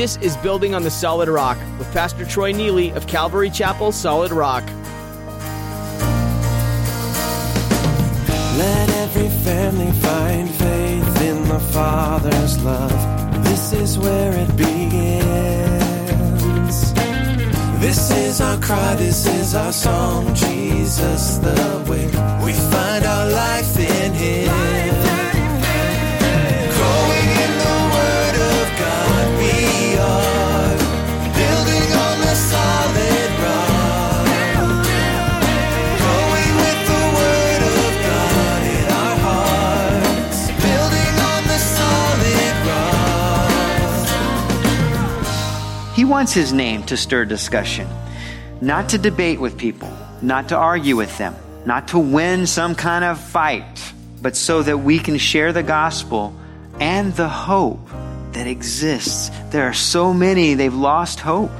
This is Building on the Solid Rock with Pastor Troy Neely of Calvary Chapel Solid Rock. Let every family find faith in the Father's love. This is where it begins. This is our cry, this is our song. Jesus, the way we find our life in Him. Wants his name to stir discussion, not to debate with people, not to argue with them, not to win some kind of fight, but so that we can share the gospel and the hope that exists. There are so many, they've lost hope.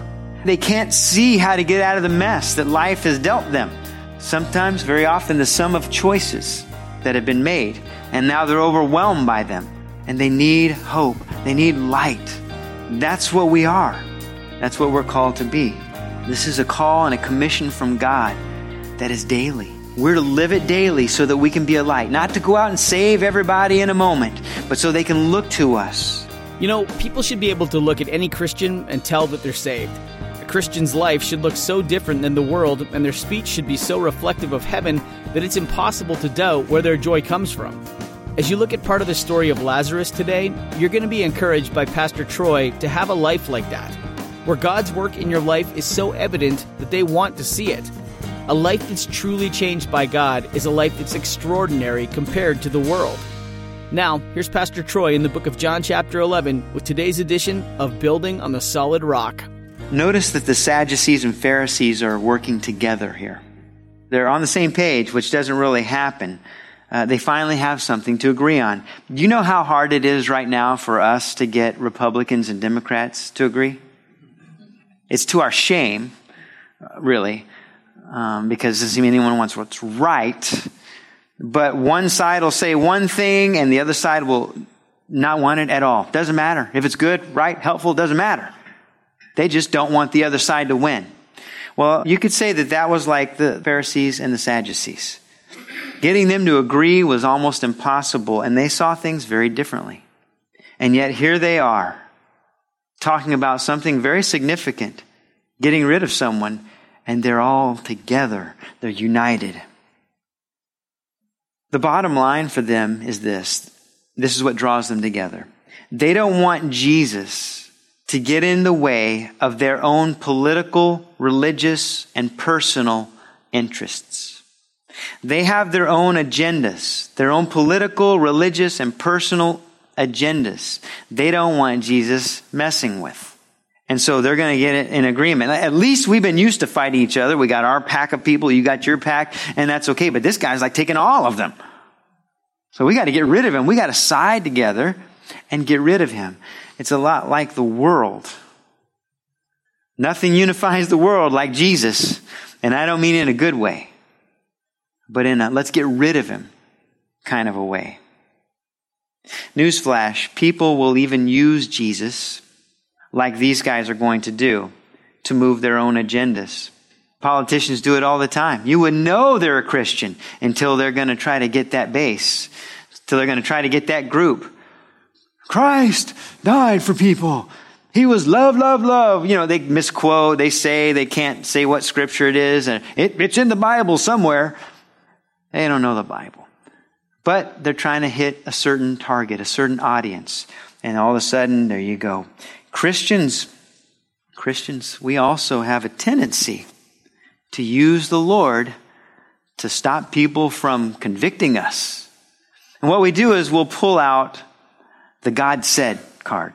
They can't see how to get out of the mess that life has dealt them. Sometimes, very often, the sum of choices that have been made, and now they're overwhelmed by them. And they need hope, they need light. That's what we are. That's what we're called to be. This is a call and a commission from God that is daily. We're to live it daily so that we can be a light, not to go out and save everybody in a moment, but so they can look to us. You know, people should be able to look at any Christian and tell that they're saved. A Christian's life should look so different than the world, and their speech should be so reflective of heaven that it's impossible to doubt where their joy comes from. As you look at part of the story of Lazarus today, you're going to be encouraged by Pastor Troy to have a life like that, where God's work in your life is so evident that they want to see it. A life that's truly changed by God is a life that's extraordinary compared to the world. Now, here's Pastor Troy in the book of John, chapter 11, with today's edition of Building on the Solid Rock. Notice that the Sadducees and Pharisees are working together here. They're on the same page, which doesn't really happen. Uh, they finally have something to agree on. You know how hard it is right now for us to get Republicans and Democrats to agree? It's to our shame, uh, really, um, because doesn't seem anyone wants what's right. But one side will say one thing and the other side will not want it at all. Doesn't matter. If it's good, right, helpful, doesn't matter. They just don't want the other side to win. Well, you could say that that was like the Pharisees and the Sadducees. Getting them to agree was almost impossible, and they saw things very differently. And yet here they are, talking about something very significant, getting rid of someone, and they're all together. They're united. The bottom line for them is this. This is what draws them together. They don't want Jesus to get in the way of their own political, religious, and personal interests. They have their own agendas, their own political, religious, and personal agendas. They don't want Jesus messing with. And so they're going to get in agreement. At least we've been used to fighting each other. We got our pack of people, you got your pack, and that's okay. But this guy's like taking all of them. So we got to get rid of him. We got to side together and get rid of him. It's a lot like the world. Nothing unifies the world like Jesus. And I don't mean in a good way, but in a let's get rid of him kind of a way. Newsflash people will even use Jesus like these guys are going to do to move their own agendas. Politicians do it all the time. You would know they're a Christian until they're going to try to get that base, until they're going to try to get that group. Christ died for people. He was love, love, love. You know, they misquote, they say, they can't say what scripture it is, and it, it's in the Bible somewhere. They don't know the Bible. But they're trying to hit a certain target, a certain audience. And all of a sudden, there you go. Christians, Christians, we also have a tendency to use the Lord to stop people from convicting us. And what we do is we'll pull out the God said card.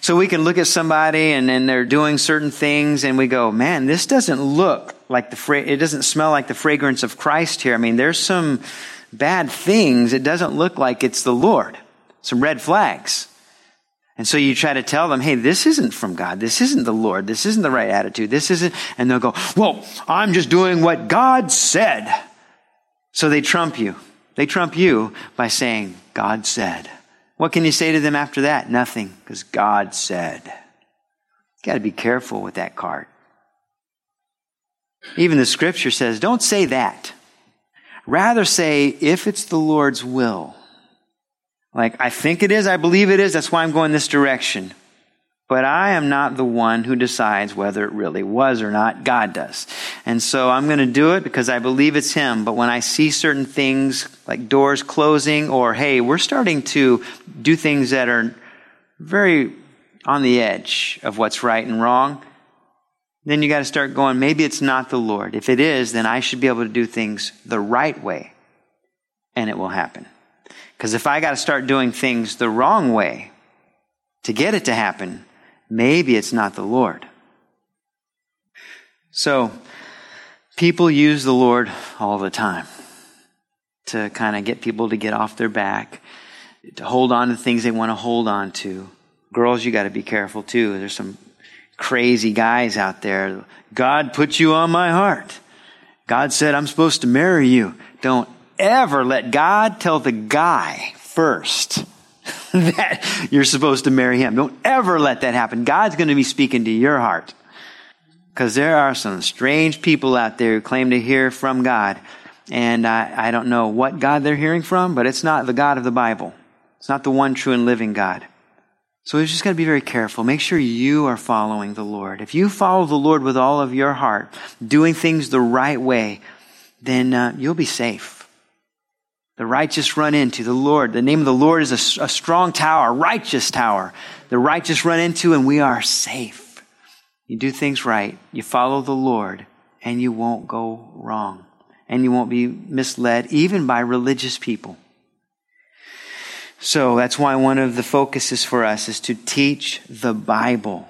So we can look at somebody and, and they're doing certain things and we go, man, this doesn't look like the, fra- it doesn't smell like the fragrance of Christ here. I mean, there's some bad things. It doesn't look like it's the Lord. Some red flags. And so you try to tell them, hey, this isn't from God. This isn't the Lord. This isn't the right attitude. This isn't, and they'll go, well, I'm just doing what God said. So they trump you. They trump you by saying, God said. What can you say to them after that? Nothing, because God said. You got to be careful with that card. Even the scripture says, don't say that. Rather say, if it's the Lord's will. Like, I think it is, I believe it is, that's why I'm going this direction. But I am not the one who decides whether it really was or not. God does. And so I'm going to do it because I believe it's Him. But when I see certain things like doors closing or, hey, we're starting to do things that are very on the edge of what's right and wrong, then you got to start going, maybe it's not the Lord. If it is, then I should be able to do things the right way and it will happen. Because if I got to start doing things the wrong way to get it to happen, maybe it's not the Lord. So, people use the Lord all the time to kind of get people to get off their back, to hold on to things they want to hold on to. Girls, you got to be careful too. There's some crazy guys out there. God put you on my heart. God said, I'm supposed to marry you. Don't ever let God tell the guy first that you're supposed to marry him. Don't ever let that happen. God's going to be speaking to your heart. Because there are some strange people out there who claim to hear from God. And I, I don't know what God they're hearing from, but it's not the God of the Bible. It's not the one true and living God. So we've just got to be very careful. Make sure you are following the Lord. If you follow the Lord with all of your heart, doing things the right way, then uh, you'll be safe. The righteous run into the Lord. The name of the Lord is a, a strong tower, righteous tower. The righteous run into, and we are safe. You do things right, you follow the Lord, and you won't go wrong. And you won't be misled, even by religious people. So that's why one of the focuses for us is to teach the Bible.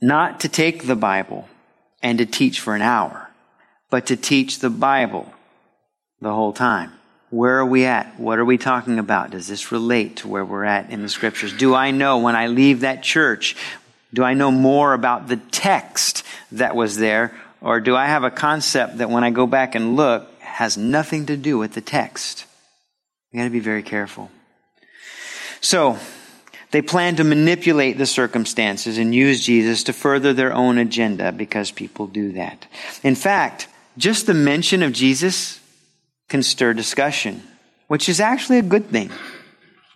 Not to take the Bible and to teach for an hour, but to teach the Bible the whole time. Where are we at? What are we talking about? Does this relate to where we're at in the scriptures? Do I know when I leave that church, do I know more about the text that was there? Or do I have a concept that when I go back and look has nothing to do with the text? You got to be very careful. So, they plan to manipulate the circumstances and use Jesus to further their own agenda because people do that. In fact, just the mention of Jesus can stir discussion, which is actually a good thing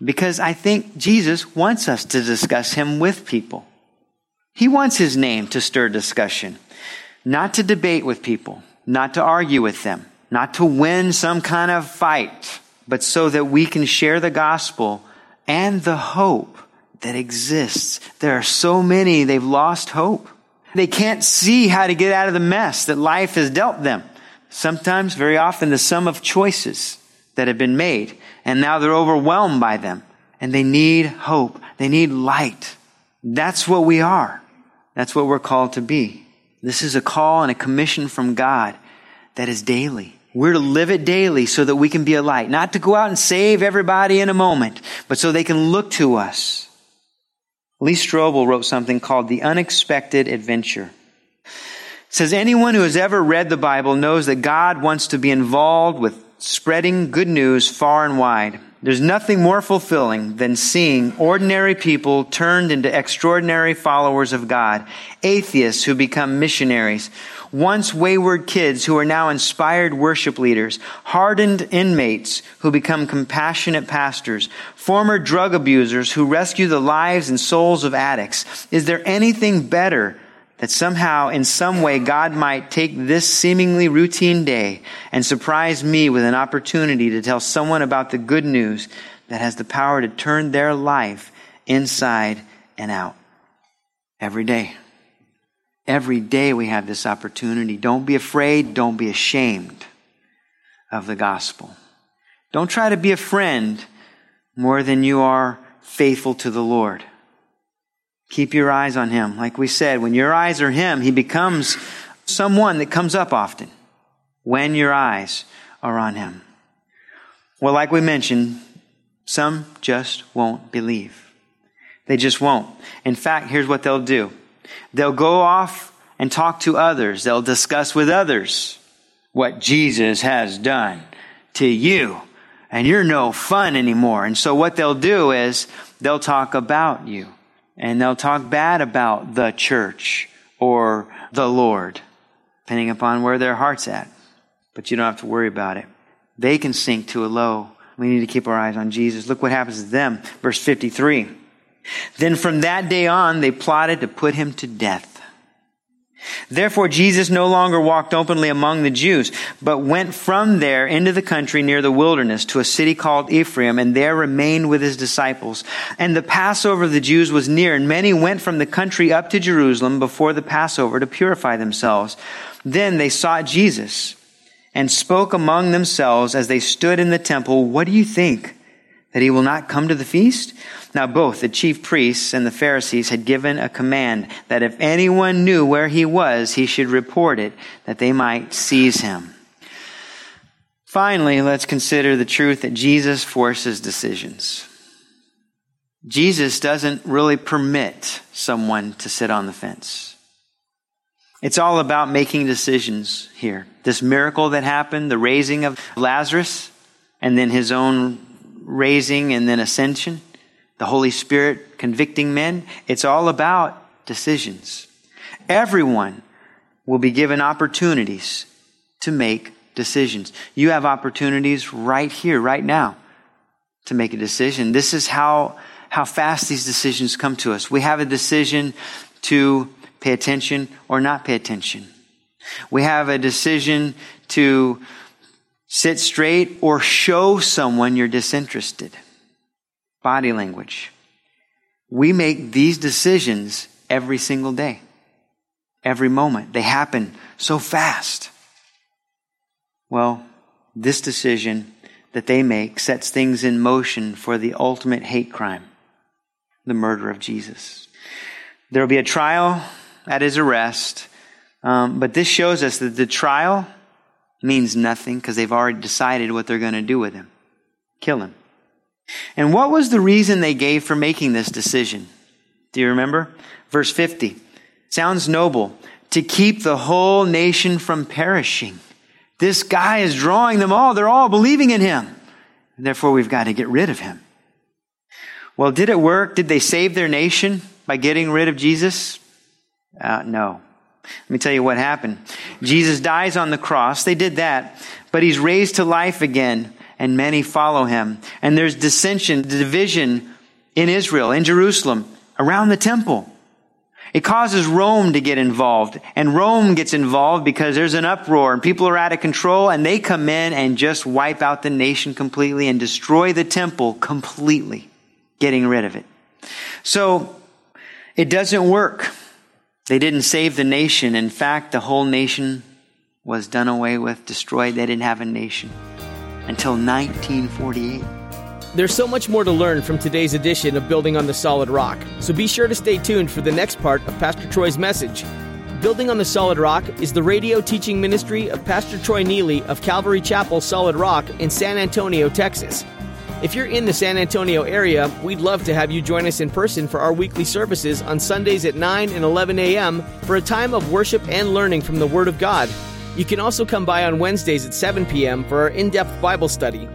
because I think Jesus wants us to discuss him with people. He wants his name to stir discussion, not to debate with people, not to argue with them, not to win some kind of fight but so that we can share the gospel and the hope that exists. There are so many, they've lost hope. They can't see how to get out of the mess that life has dealt them. Sometimes, very often, the sum of choices that have been made, and now they're overwhelmed by them. And they need hope. They need light. That's what we are. That's what we're called to be. This is a call and a commission from God that is daily. We're to live it daily so that we can be a light. Not to go out and save everybody in a moment, but so they can look to us. Lee Strobel wrote something called The Unexpected Adventure. It says anyone who has ever read the Bible knows that God wants to be involved with spreading good news far and wide. There's nothing more fulfilling than seeing ordinary people turned into extraordinary followers of God, atheists who become missionaries, once wayward kids who are now inspired worship leaders, hardened inmates who become compassionate pastors, former drug abusers who rescue the lives and souls of addicts. Is there anything better that somehow, in some way, God might take this seemingly routine day and surprise me with an opportunity to tell someone about the good news that has the power to turn their life inside and out every day? Every day we have this opportunity. Don't be afraid. Don't be ashamed of the gospel. Don't try to be a friend more than you are faithful to the Lord. Keep your eyes on Him. Like we said, when your eyes are Him, He becomes someone that comes up often when your eyes are on Him. Well, like we mentioned, some just won't believe. They just won't. In fact, here's what they'll do. They'll go off and talk to others. They'll discuss with others what Jesus has done to you and you're no fun anymore. And so what they'll do is they'll talk about you and they'll talk bad about the church or the Lord, depending upon where their heart's at. But you don't have to worry about it. They can sink to a low. We need to keep our eyes on Jesus. Look what happens to them. Verse 53. Then from that day on, they plotted to put him to death. Therefore, Jesus no longer walked openly among the Jews, but went from there into the country near the wilderness to a city called Ephraim, and there remained with his disciples. And the Passover of the Jews was near, and many went from the country up to Jerusalem before the Passover to purify themselves. Then they sought Jesus and spoke among themselves as they stood in the temple, What do you think? That he will not come to the feast? Now both the chief priests and the Pharisees had given a command that if anyone knew where he was, he should report it, that they might seize him. Finally, let's consider the truth that Jesus forces decisions. Jesus doesn't really permit someone to sit on the fence. It's all about making decisions here. This miracle that happened, the raising of Lazarus, and then his own raising and then ascension the Holy Spirit convicting men. It's all about decisions. Everyone will be given opportunities to make decisions. You have opportunities right here, right now, to make a decision. This is how, how fast these decisions come to us. We have a decision to pay attention or not pay attention. We have a decision to sit straight or show someone you're disinterested body language. We make these decisions every single day, every moment. They happen so fast. Well, this decision that they make sets things in motion for the ultimate hate crime the murder of Jesus. There will be a trial at his arrest, um, but this shows us that the trial means nothing because they've already decided what they're going to do with him kill him. And what was the reason they gave for making this decision? Do you remember? Verse 50. Sounds noble. To keep the whole nation from perishing. This guy is drawing them all. They're all believing in him. Therefore, we've got to get rid of him. Well, did it work? Did they save their nation by getting rid of Jesus? Uh, no. Let me tell you what happened. Jesus dies on the cross. They did that. But he's raised to life again and many follow him. And there's dissension, division in Israel, in Jerusalem, around the temple. It causes Rome to get involved. And Rome gets involved because there's an uproar and people are out of control and they come in and just wipe out the nation completely and destroy the temple completely, getting rid of it. So it doesn't work. They didn't save the nation. In fact, the whole nation was done away with, destroyed. They didn't have a nation until 1948. There's so much more to learn from today's edition of Building on the Solid Rock, so be sure to stay tuned for the next part of Pastor Troy's message. Building on the Solid Rock is the radio teaching ministry of Pastor Troy Neely of Calvary Chapel Solid Rock in San Antonio, Texas. If you're in the San Antonio area, we'd love to have you join us in person for our weekly services on Sundays at 9 and 11 a.m. for a time of worship and learning from the Word of God. You can also come by on Wednesdays at 7 p.m. for our in depth Bible study.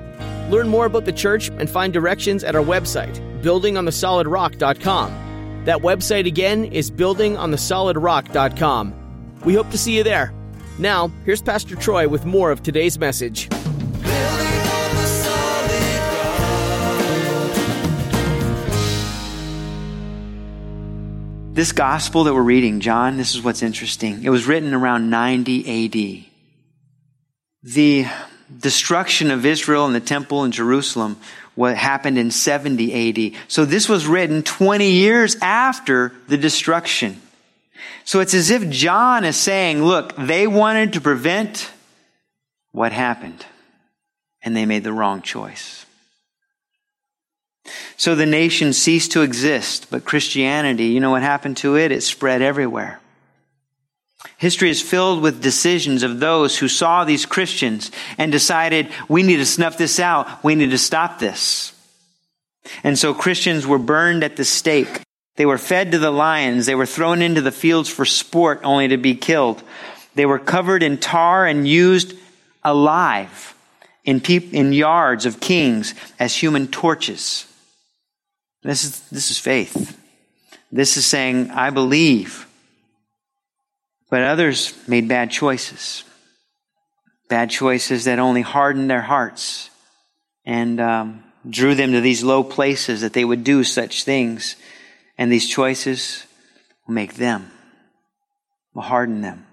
Learn more about the church and find directions at our website, buildingonthesolidrock.com. That website again is buildingonthesolidrock.com. We hope to see you there. Now, here's Pastor Troy with more of today's message. This gospel that we're reading, John, this is what's interesting. It was written around 90 AD. The destruction of Israel and the temple in Jerusalem what happened in 70 AD. So this was written 20 years after the destruction. So it's as if John is saying, look, they wanted to prevent what happened and they made the wrong choice. So the nation ceased to exist, but Christianity, you know what happened to it? It spread everywhere. History is filled with decisions of those who saw these Christians and decided, we need to snuff this out. We need to stop this. And so Christians were burned at the stake. They were fed to the lions. They were thrown into the fields for sport only to be killed. They were covered in tar and used alive in, peop- in yards of kings as human torches. This is, this is faith. This is saying, I believe. But others made bad choices. Bad choices that only hardened their hearts and um, drew them to these low places that they would do such things. And these choices will make them, will harden them.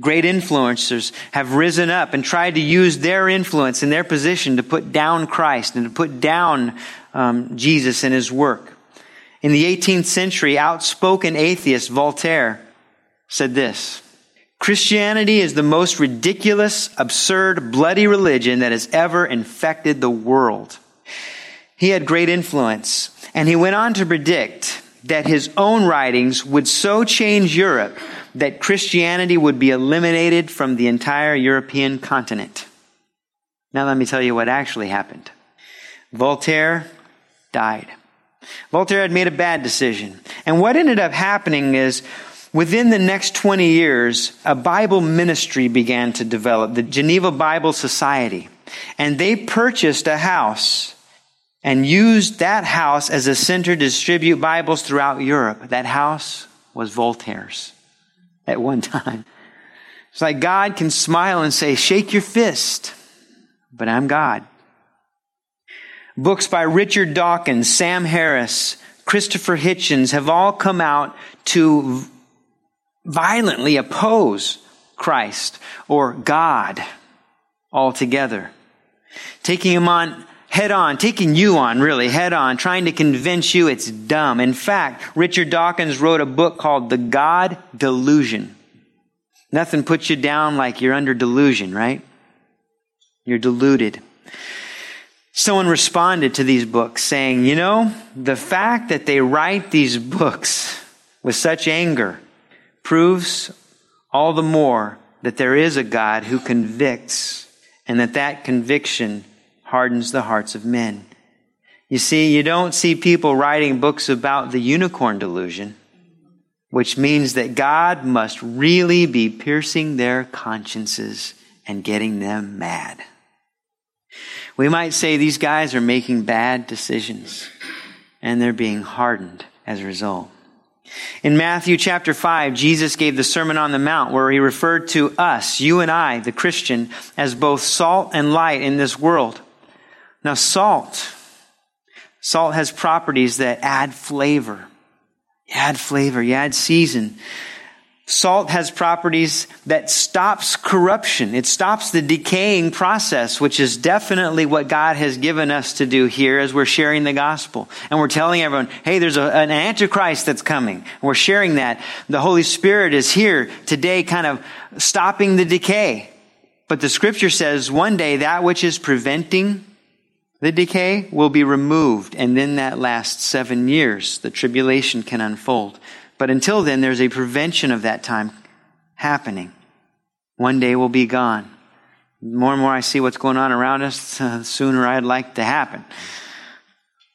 Great influencers have risen up and tried to use their influence and their position to put down Christ and to put down um, Jesus and his work. In the 18th century, outspoken atheist Voltaire said this Christianity is the most ridiculous, absurd, bloody religion that has ever infected the world. He had great influence, and he went on to predict that his own writings would so change Europe that Christianity would be eliminated from the entire European continent. Now, let me tell you what actually happened. Voltaire died. Voltaire had made a bad decision. And what ended up happening is within the next 20 years, a Bible ministry began to develop, the Geneva Bible Society. And they purchased a house and used that house as a center to distribute Bibles throughout Europe. That house was Voltaire's at one time. It's like God can smile and say, Shake your fist, but I'm God. Books by Richard Dawkins, Sam Harris, Christopher Hitchens have all come out to violently oppose Christ or God altogether. Taking him on head on, taking you on really head on, trying to convince you it's dumb. In fact, Richard Dawkins wrote a book called The God Delusion. Nothing puts you down like you're under delusion, right? You're deluded. Someone responded to these books saying, you know, the fact that they write these books with such anger proves all the more that there is a God who convicts and that that conviction hardens the hearts of men. You see, you don't see people writing books about the unicorn delusion, which means that God must really be piercing their consciences and getting them mad. We might say these guys are making bad decisions and they're being hardened as a result. In Matthew chapter 5, Jesus gave the Sermon on the Mount where he referred to us, you and I, the Christian, as both salt and light in this world. Now, salt. Salt has properties that add flavor. You add flavor, you add season. Salt has properties that stops corruption. It stops the decaying process, which is definitely what God has given us to do here as we're sharing the gospel. And we're telling everyone, hey, there's a, an antichrist that's coming. And we're sharing that. The Holy Spirit is here today kind of stopping the decay. But the scripture says one day that which is preventing the decay will be removed, and then that lasts seven years. The tribulation can unfold. But until then, there's a prevention of that time happening. One day we'll be gone. More and more I see what's going on around us, sooner I'd like to happen.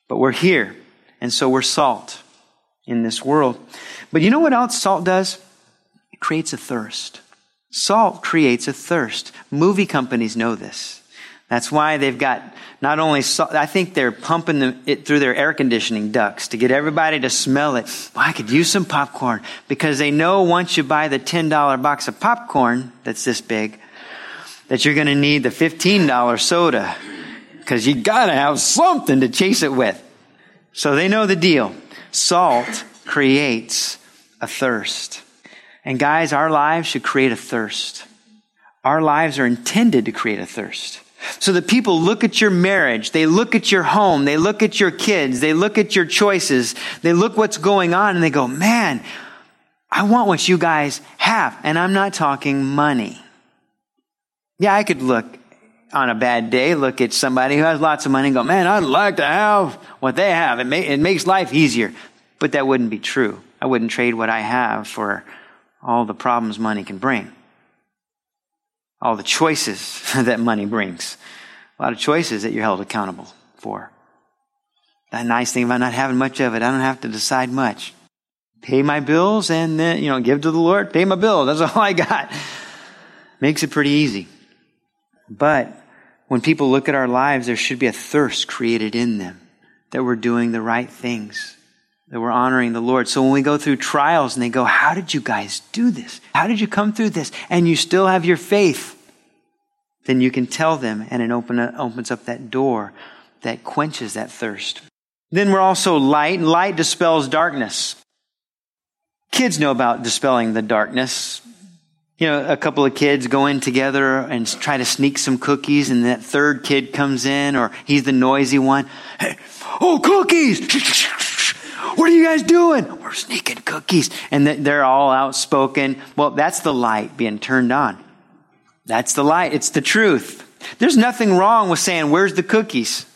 But we're here, and so we're salt in this world. But you know what else salt does? It creates a thirst. Salt creates a thirst. Movie companies know this. That's why they've got not only, I think they're pumping it through their air conditioning ducts to get everybody to smell it. Well, I could use some popcorn because they know once you buy the $10 box of popcorn that's this big, that you're going to need the $15 soda because you got to have something to chase it with. So they know the deal. Salt creates a thirst. And guys, our lives should create a thirst. Our lives are intended to create a thirst. So that people look at your marriage, they look at your home, they look at your kids, they look at your choices, they look what's going on and they go, man, I want what you guys have. And I'm not talking money. Yeah, I could look on a bad day, look at somebody who has lots of money and go, man, I'd like to have what they have. It, may, it makes life easier. But that wouldn't be true. I wouldn't trade what I have for all the problems money can bring all the choices that money brings. A lot of choices that you're held accountable for. That nice thing about not having much of it, I don't have to decide much. Pay my bills and then, you know, give to the Lord, pay my bill. That's all I got. Makes it pretty easy. But When people look at our lives, there should be a thirst created in them that we're doing the right things, that we're honoring the Lord. So when we go through trials and they go, How did you guys do this? How did you come through this? And you still have your faith, then you can tell them, and it open, opens up that door that quenches that thirst. Then we're also light, and light dispels darkness. Kids know about dispelling the darkness. You know, a couple of kids go in together and try to sneak some cookies, and that third kid comes in, or he's the noisy one. Hey, oh, cookies! What are you guys doing? We're sneaking cookies. And they're all outspoken. Well, that's the light being turned on. That's the light. It's the truth. There's nothing wrong with saying, Where's the cookies?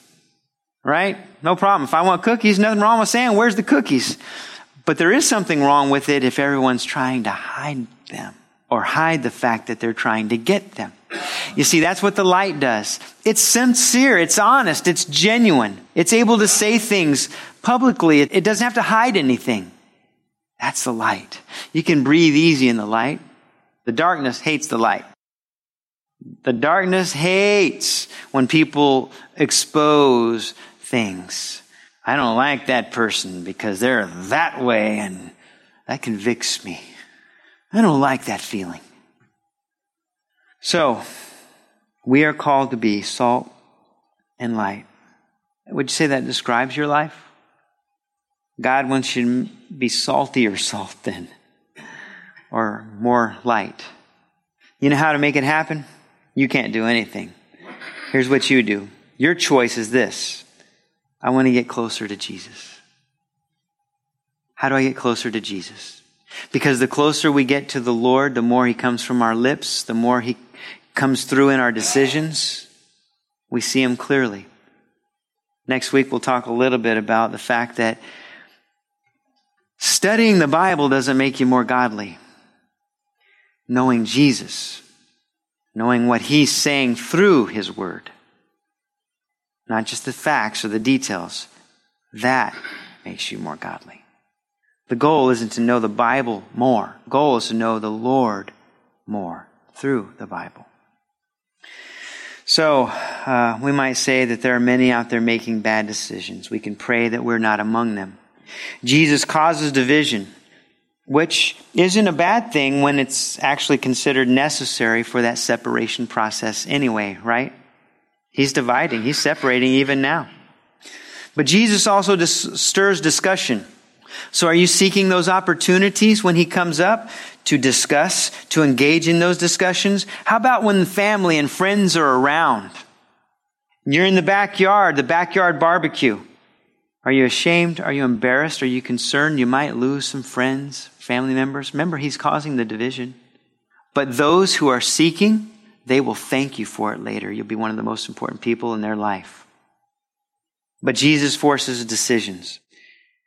Right? No problem. If I want cookies, nothing wrong with saying, Where's the cookies? But there is something wrong with it if everyone's trying to hide them or hide the fact that they're trying to get them. You see, that's what the light does. It's sincere, it's honest, it's genuine. It's able to say things publicly, it doesn't have to hide anything. That's the light. You can breathe easy in the light. The darkness hates the light. The darkness hates when people expose things. I don't like that person because they're that way and that convicts me. I don't like that feeling. So, we are called to be salt and light. Would you say that describes your life? God wants you to be saltier salt then, or more light. You know how to make it happen? You can't do anything. Here's what you do. Your choice is this. I want to get closer to Jesus. How do I get closer to Jesus? Because the closer we get to the Lord, the more He comes from our lips, the more He comes through in our decisions. We see Him clearly. Next week, we'll talk a little bit about the fact that studying the Bible doesn't make you more godly. Knowing Jesus, knowing what He's saying through His Word, not just the facts or the details, that makes you more godly. The goal isn't to know the Bible more. The goal is to know the Lord more through the Bible. So, uh, we might say that there are many out there making bad decisions. We can pray that we're not among them. Jesus causes division, which isn't a bad thing when it's actually considered necessary for that separation process anyway, right? He's dividing, he's separating even now. But Jesus also dis- stirs discussion. So are you seeking those opportunities when he comes up to discuss, to engage in those discussions? How about when family and friends are around? You're in the backyard, the backyard barbecue. Are you ashamed? Are you embarrassed? Are you concerned you might lose some friends, family members? Remember, he's causing the division. But those who are seeking, they will thank you for it later. You'll be one of the most important people in their life. But Jesus forces decisions.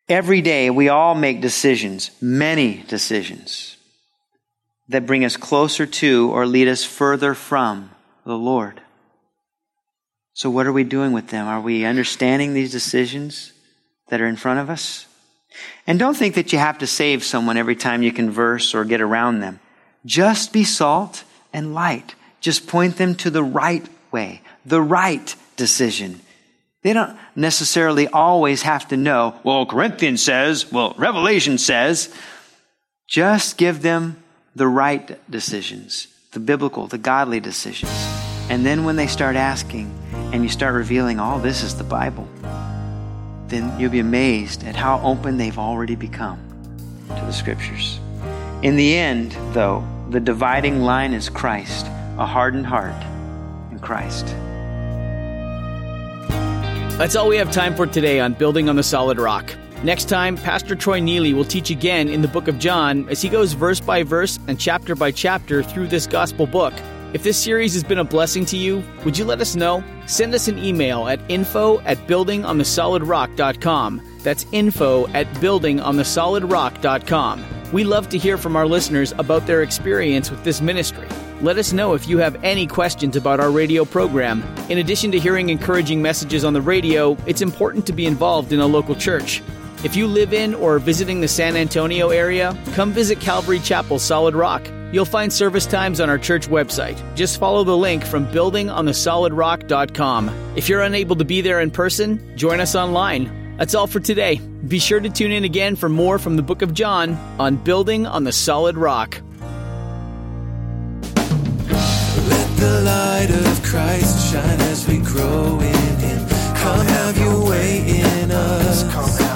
Every day we all make decisions, many decisions, that bring us closer to or lead us further from the Lord. So, what are we doing with them? Are we understanding these decisions that are in front of us? And don't think that you have to save someone every time you converse or get around them. Just be salt and light. Just point them to the right way, the right decision, they don't necessarily always have to know, well, Corinthians says, well, Revelation says. Just give them the right decisions, the biblical, the godly decisions. And then when they start asking and you start revealing, all oh, this is the Bible, then you'll be amazed at how open they've already become to the scriptures. In the end, though, the dividing line is Christ, a hardened heart in Christ. That's all we have time for today on Building on the Solid Rock. Next time, Pastor Troy Neely will teach again in the book of John as he goes verse by verse and chapter by chapter through this gospel book. If this series has been a blessing to you, would you let us know? Send us an email at info at buildingonthesolidrock.com. That's info at buildingonthesolidrock.com. We love to hear from our listeners about their experience with this ministry. Let us know if you have any questions about our radio program. In addition to hearing encouraging messages on the radio, it's important to be involved in a local church. If you live in or are visiting the San Antonio area, come visit Calvary Chapel Solid Rock. You'll find service times on our church website. Just follow the link from buildingonthesolidrock.com. If you're unable to be there in person, join us online. That's all for today. Be sure to tune in again for more from the book of John on Building on the Solid Rock. Let the light of Christ shine as we grow in Him. Come have your way in us.